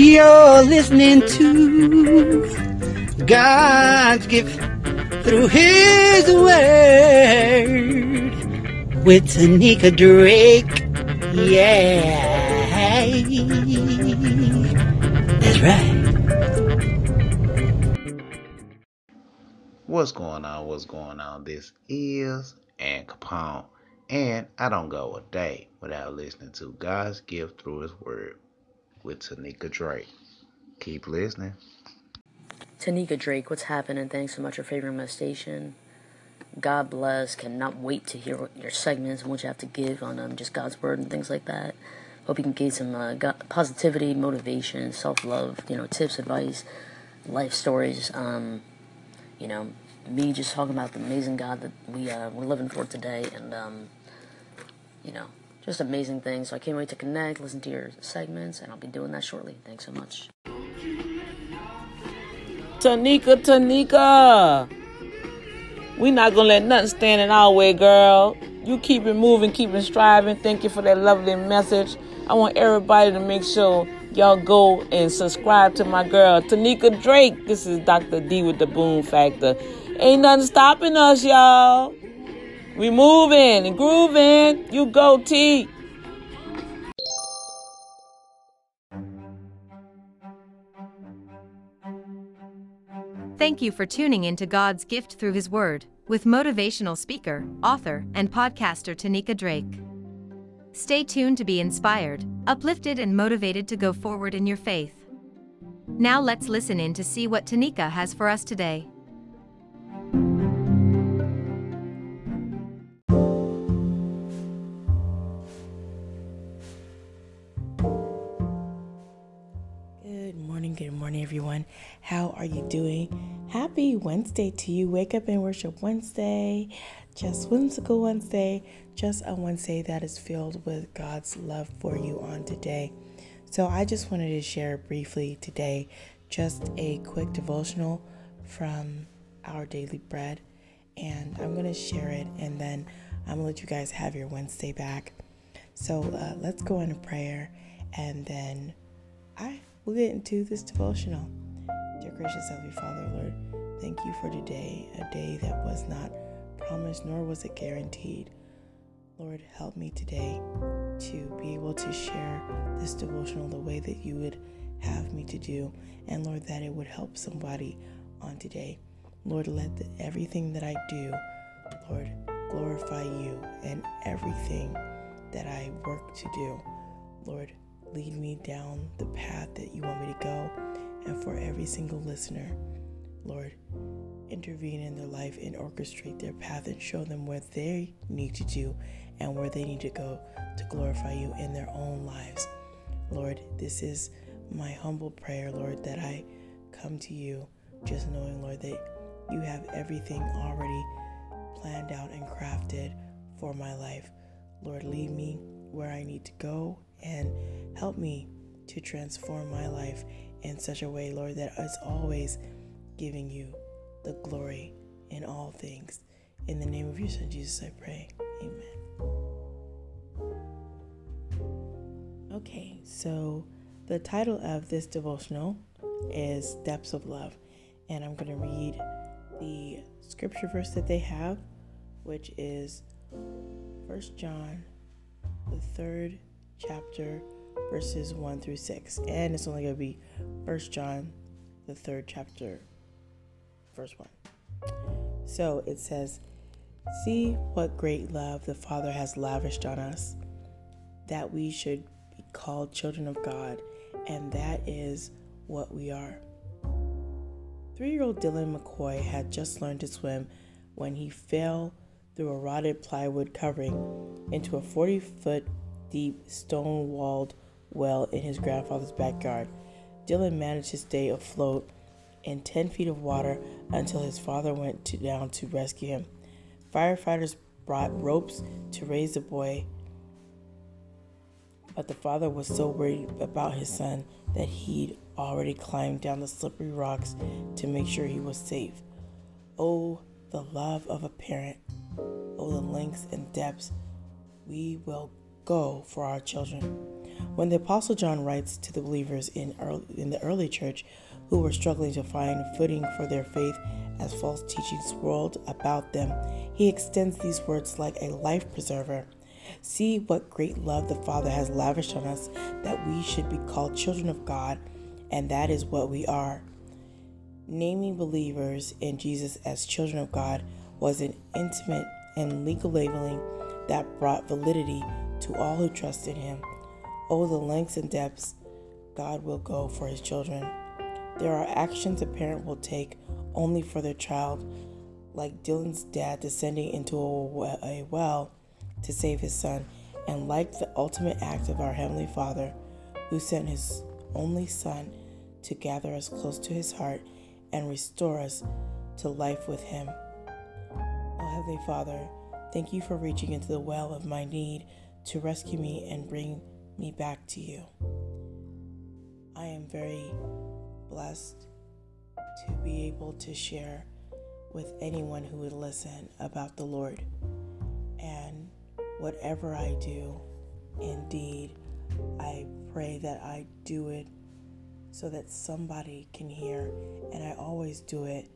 You're listening to God's gift through His Word with Tanika Drake. Yeah. That's right. What's going on? What's going on? This is Ann Capone, and I don't go a day without listening to God's gift through His Word with Tanika Drake. Keep listening. Tanika Drake, what's happening? Thanks so much for favoring my station. God bless. Cannot wait to hear your segments and what you have to give on um, just God's word and things like that. Hope you can gain some uh, God, positivity, motivation, self love, you know, tips, advice, life stories. Um, you know, me just talking about the amazing God that we uh, we're living for today, and um, you know, just amazing things. So I can't wait to connect, listen to your segments, and I'll be doing that shortly. Thanks so much. Tanika, Tanika. We not gonna let nothing stand in our way, girl. You keep it moving, keep it striving. Thank you for that lovely message. I want everybody to make sure y'all go and subscribe to my girl, Tanika Drake. This is Dr. D with the Boom Factor. Ain't nothing stopping us, y'all. We moving and grooving. You go, T. Thank you for tuning in to God's gift through His Word with motivational speaker, author, and podcaster Tanika Drake. Stay tuned to be inspired, uplifted, and motivated to go forward in your faith. Now let's listen in to see what Tanika has for us today. How are you doing? Happy Wednesday to you. Wake up and worship Wednesday. Just whimsical Wednesday. Just a Wednesday that is filled with God's love for you on today. So, I just wanted to share briefly today just a quick devotional from our daily bread. And I'm going to share it and then I'm going to let you guys have your Wednesday back. So, uh, let's go into prayer and then I will get into this devotional. Dear gracious Heavenly Father, Lord, thank you for today, a day that was not promised nor was it guaranteed. Lord, help me today to be able to share this devotional the way that you would have me to do, and Lord, that it would help somebody on today. Lord, let the, everything that I do, Lord, glorify you and everything that I work to do. Lord, lead me down the path that you want me to go. And for every single listener, Lord, intervene in their life and orchestrate their path and show them where they need to do and where they need to go to glorify you in their own lives. Lord, this is my humble prayer, Lord, that I come to you just knowing, Lord, that you have everything already planned out and crafted for my life. Lord, lead me where I need to go and help me to transform my life in such a way, Lord, that it's always giving you the glory in all things. In the name of your Son, Jesus, I pray. Amen. Okay, so the title of this devotional is Depths of Love, and I'm going to read the scripture verse that they have, which is First John, the third chapter, verses 1 through 6. And it's only going to be First John, the third chapter, verse 1. So it says, See what great love the Father has lavished on us, that we should be called children of God, and that is what we are. Three year old Dylan McCoy had just learned to swim when he fell through a rotted plywood covering into a 40 foot deep stone walled well in his grandfather's backyard. Dylan managed to stay afloat in 10 feet of water until his father went to, down to rescue him. Firefighters brought ropes to raise the boy, but the father was so worried about his son that he'd already climbed down the slippery rocks to make sure he was safe. Oh, the love of a parent. Oh, the lengths and depths we will go for our children. When the Apostle John writes to the believers in, early, in the early church who were struggling to find footing for their faith as false teachings swirled about them, he extends these words like a life preserver. See what great love the Father has lavished on us that we should be called children of God and that is what we are. Naming believers in Jesus as children of God was an intimate and legal labeling that brought validity to all who trusted Him. Oh, the lengths and depths God will go for His children. There are actions a parent will take only for their child, like Dylan's dad descending into a well to save his son, and like the ultimate act of our Heavenly Father, who sent His only Son to gather us close to his heart and restore us to life with him. Oh, Heavenly Father, thank you for reaching into the well of my need to rescue me and bring me back to you. I am very blessed to be able to share with anyone who would listen about the Lord. And whatever I do, indeed, I pray that I do it so that somebody can hear. And I always do it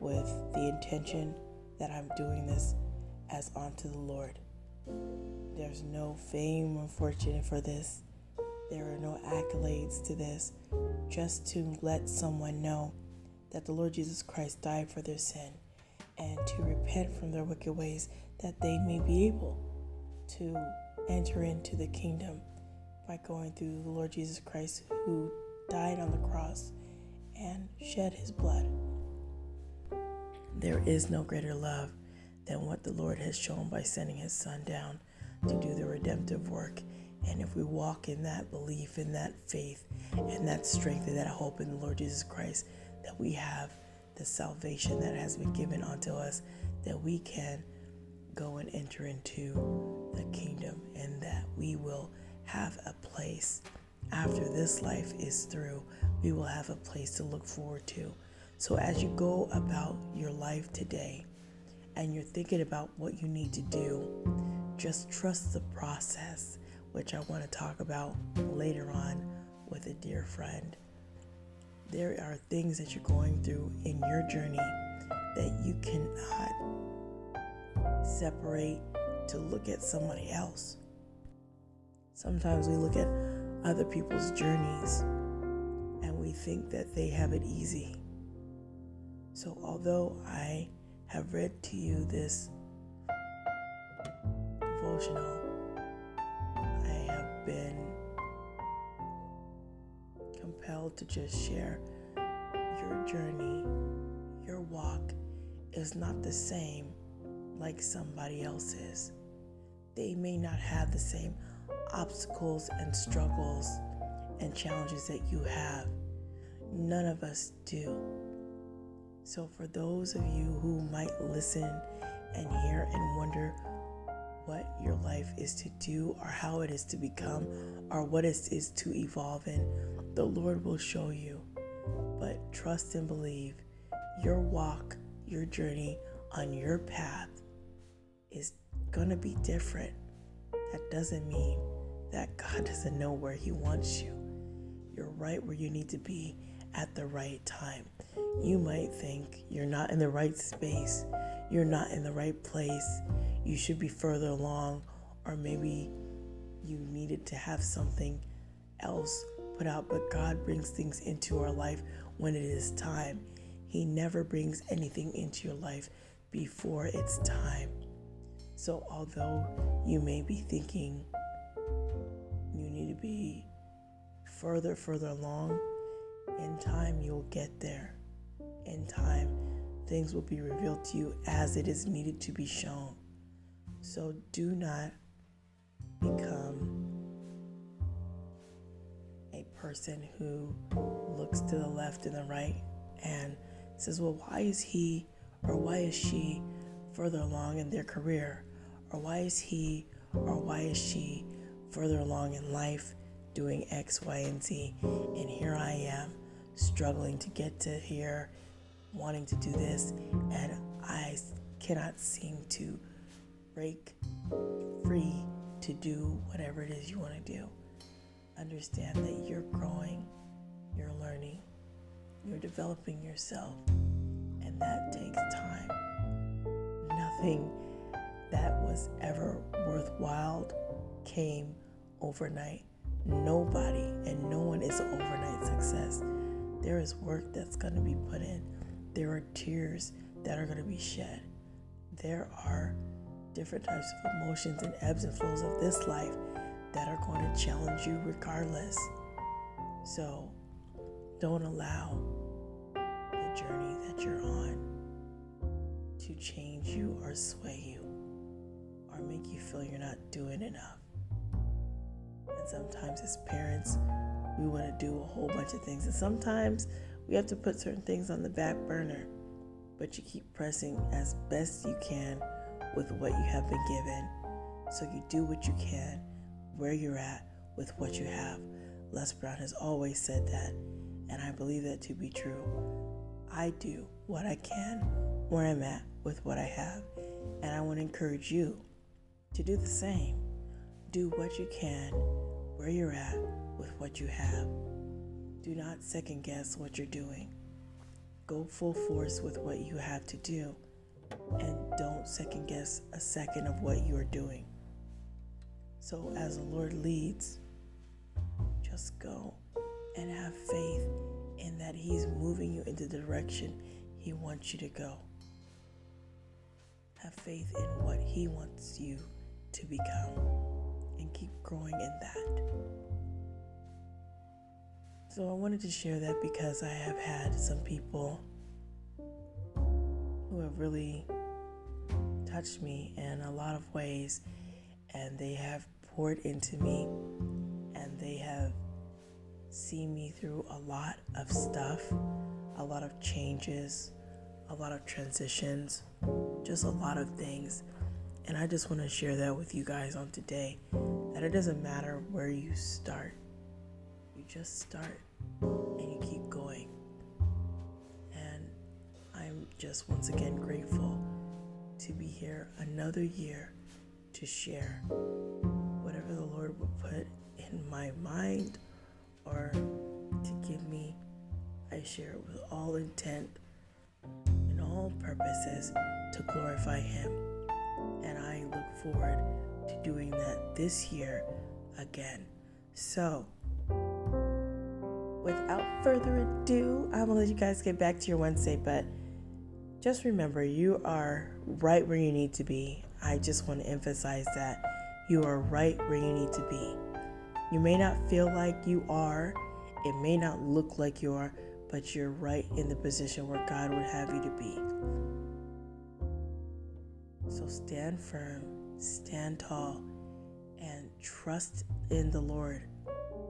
with the intention that I'm doing this as unto the Lord. There's no fame or fortune for this. There are no accolades to this. Just to let someone know that the Lord Jesus Christ died for their sin and to repent from their wicked ways that they may be able to enter into the kingdom by going through the Lord Jesus Christ who died on the cross and shed his blood. There is no greater love than what the Lord has shown by sending his son down to do the redemptive work. And if we walk in that belief, in that faith, and that strength, and that hope in the Lord Jesus Christ, that we have the salvation that has been given unto us, that we can go and enter into the kingdom, and that we will have a place after this life is through, we will have a place to look forward to. So, as you go about your life today and you're thinking about what you need to do, just trust the process, which I want to talk about later on with a dear friend. There are things that you're going through in your journey that you cannot separate to look at somebody else. Sometimes we look at other people's journeys and we think that they have it easy. So, although I have read to you this devotional, I have been compelled to just share your journey, your walk is not the same like somebody else's. They may not have the same obstacles and struggles and challenges that you have. None of us do. So, for those of you who might listen and hear and wonder what your life is to do or how it is to become or what it is to evolve in, the Lord will show you. But trust and believe your walk, your journey on your path is going to be different. That doesn't mean that God doesn't know where He wants you. You're right where you need to be at the right time. You might think you're not in the right space, you're not in the right place, you should be further along, or maybe you needed to have something else put out. But God brings things into our life when it is time. He never brings anything into your life before it's time. So, although you may be thinking, you need to be further, further along. In time, you'll get there. in time, things will be revealed to you as it is needed to be shown. So do not become a person who looks to the left and the right and says, well, why is he or why is she further along in their career? Or why is he or why is she further along in life doing X, Y, and Z? And here I am struggling to get to here, wanting to do this, and I cannot seem to break free to do whatever it is you want to do. Understand that you're growing, you're learning, you're developing yourself, and that takes time. Nothing that was ever worthwhile came overnight. Nobody and no one is an overnight success. There is work that's going to be put in, there are tears that are going to be shed, there are different types of emotions and ebbs and flows of this life that are going to challenge you regardless. So don't allow the journey that you're on to change you or sway you or make you feel you're not doing enough. And sometimes, as parents, we want to do a whole bunch of things, and sometimes we have to put certain things on the back burner, but you keep pressing as best you can with what you have been given. So you do what you can where you're at with what you have. Les Brown has always said that, and I believe that to be true. I do what I can where I'm at with what I have, and I want to encourage you to do the same. Do what you can where you're at with what you have. Do not second guess what you're doing. Go full force with what you have to do and don't second guess a second of what you're doing. So, as the Lord leads, just go and have faith in that He's moving you into the direction He wants you to go. Have faith in what He wants you to become and keep growing in that. So, I wanted to share that because I have had some people who have really touched me in a lot of ways, and they have poured into me, and they have seen me through a lot of stuff, a lot of changes, a lot of transitions, just a lot of things. And I just want to share that with you guys on today that it doesn't matter where you start, you just start and you keep going. And I'm just once again grateful to be here another year to share whatever the Lord will put in my mind or to give me. I share it with all intent and all purposes to glorify Him. And I look forward to doing that this year again. So, without further ado, I'm gonna let you guys get back to your Wednesday, but just remember you are right where you need to be. I just want to emphasize that you are right where you need to be. You may not feel like you are, it may not look like you are, but you're right in the position where God would have you to be. So stand firm, stand tall, and trust in the Lord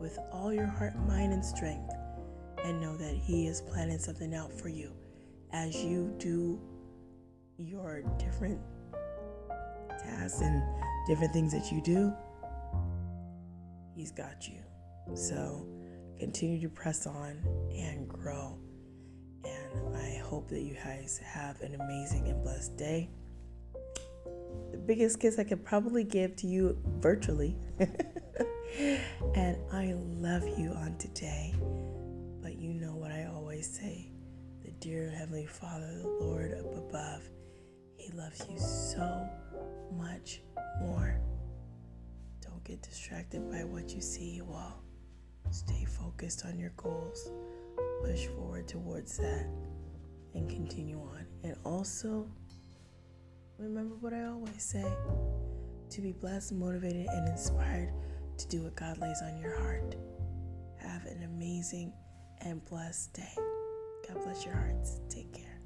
with all your heart, mind, and strength, and know that He is planning something out for you as you do your different tasks and different things that you do, He's got you. So continue to press on and grow. And I hope that you guys have an amazing and blessed day. The biggest kiss I could probably give to you virtually. and I love you on today. But you know what I always say the dear Heavenly Father, the Lord up above, He loves you so much more. Don't get distracted by what you see, you all. Stay focused on your goals, push forward towards that, and continue on. And also, remember what I always say to be blessed, motivated, and inspired to do what God lays on your heart. Have an amazing and blessed day. God bless your hearts. Take care.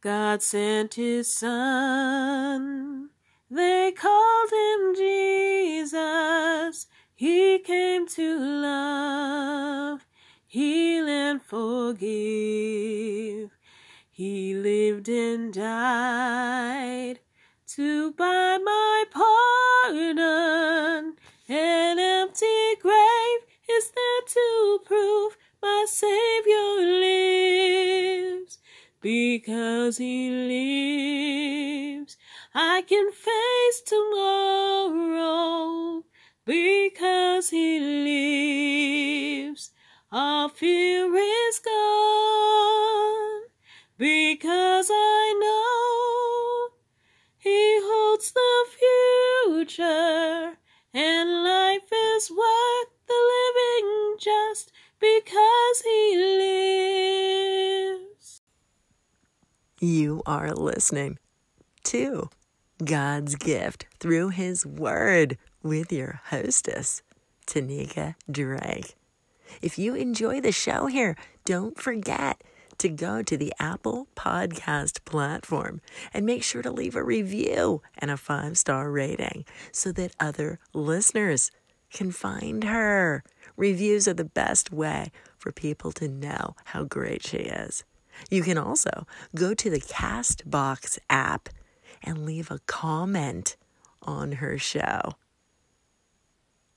God sent his son. They called him Jesus. He came to love, heal, and forgive. He lived and died to buy my pardon. An empty grave is there to prove my Savior lives. Because he lives, I can face tomorrow. Because he lives, all fear is gone. Because I know he holds the future, and life is worth the living just because he lives. You are listening to God's gift through His Word with your hostess, Tanika Drake. If you enjoy the show here, don't forget to go to the Apple Podcast platform and make sure to leave a review and a five star rating so that other listeners can find her. Reviews are the best way for people to know how great she is. You can also go to the Castbox app and leave a comment on her show.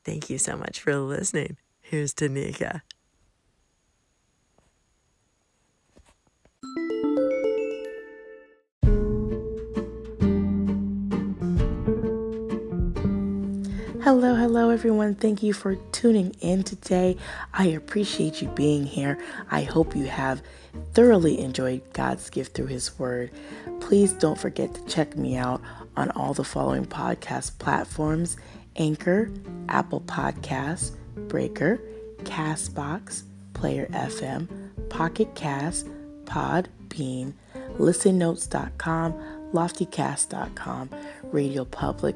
Thank you so much for listening. Here's Tanika. Hello, hello, everyone. Thank you for tuning in today. I appreciate you being here. I hope you have thoroughly enjoyed God's gift through His Word. Please don't forget to check me out on all the following podcast platforms Anchor, Apple Podcasts, Breaker, Castbox, Player FM, Pocket Cast, Podbean, ListenNotes.com, LoftyCast.com, Radio Public,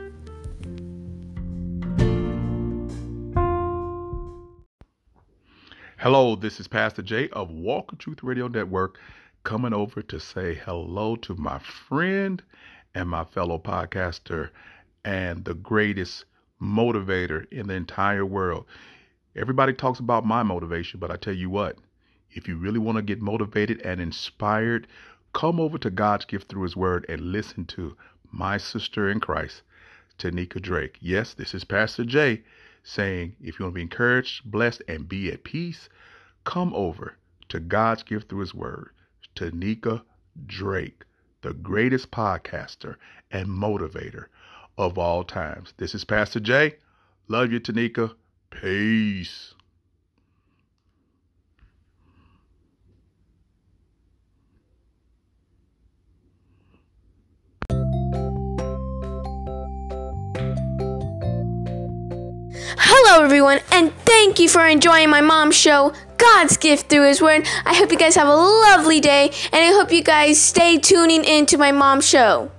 Hello, this is Pastor Jay of Walk of Truth Radio Network coming over to say hello to my friend and my fellow podcaster and the greatest motivator in the entire world. Everybody talks about my motivation, but I tell you what, if you really want to get motivated and inspired, come over to God's gift through His Word and listen to my sister in Christ, Tanika Drake. Yes, this is Pastor Jay saying if you want to be encouraged, blessed, and be at peace, come over to God's gift through His Word, Tanika Drake, the greatest podcaster and motivator of all times. This is Pastor Jay. Love you, Tanika. Peace. Hello, everyone, and thank you for enjoying my mom's show, God's Gift Through His Word. I hope you guys have a lovely day, and I hope you guys stay tuning in to my mom's show.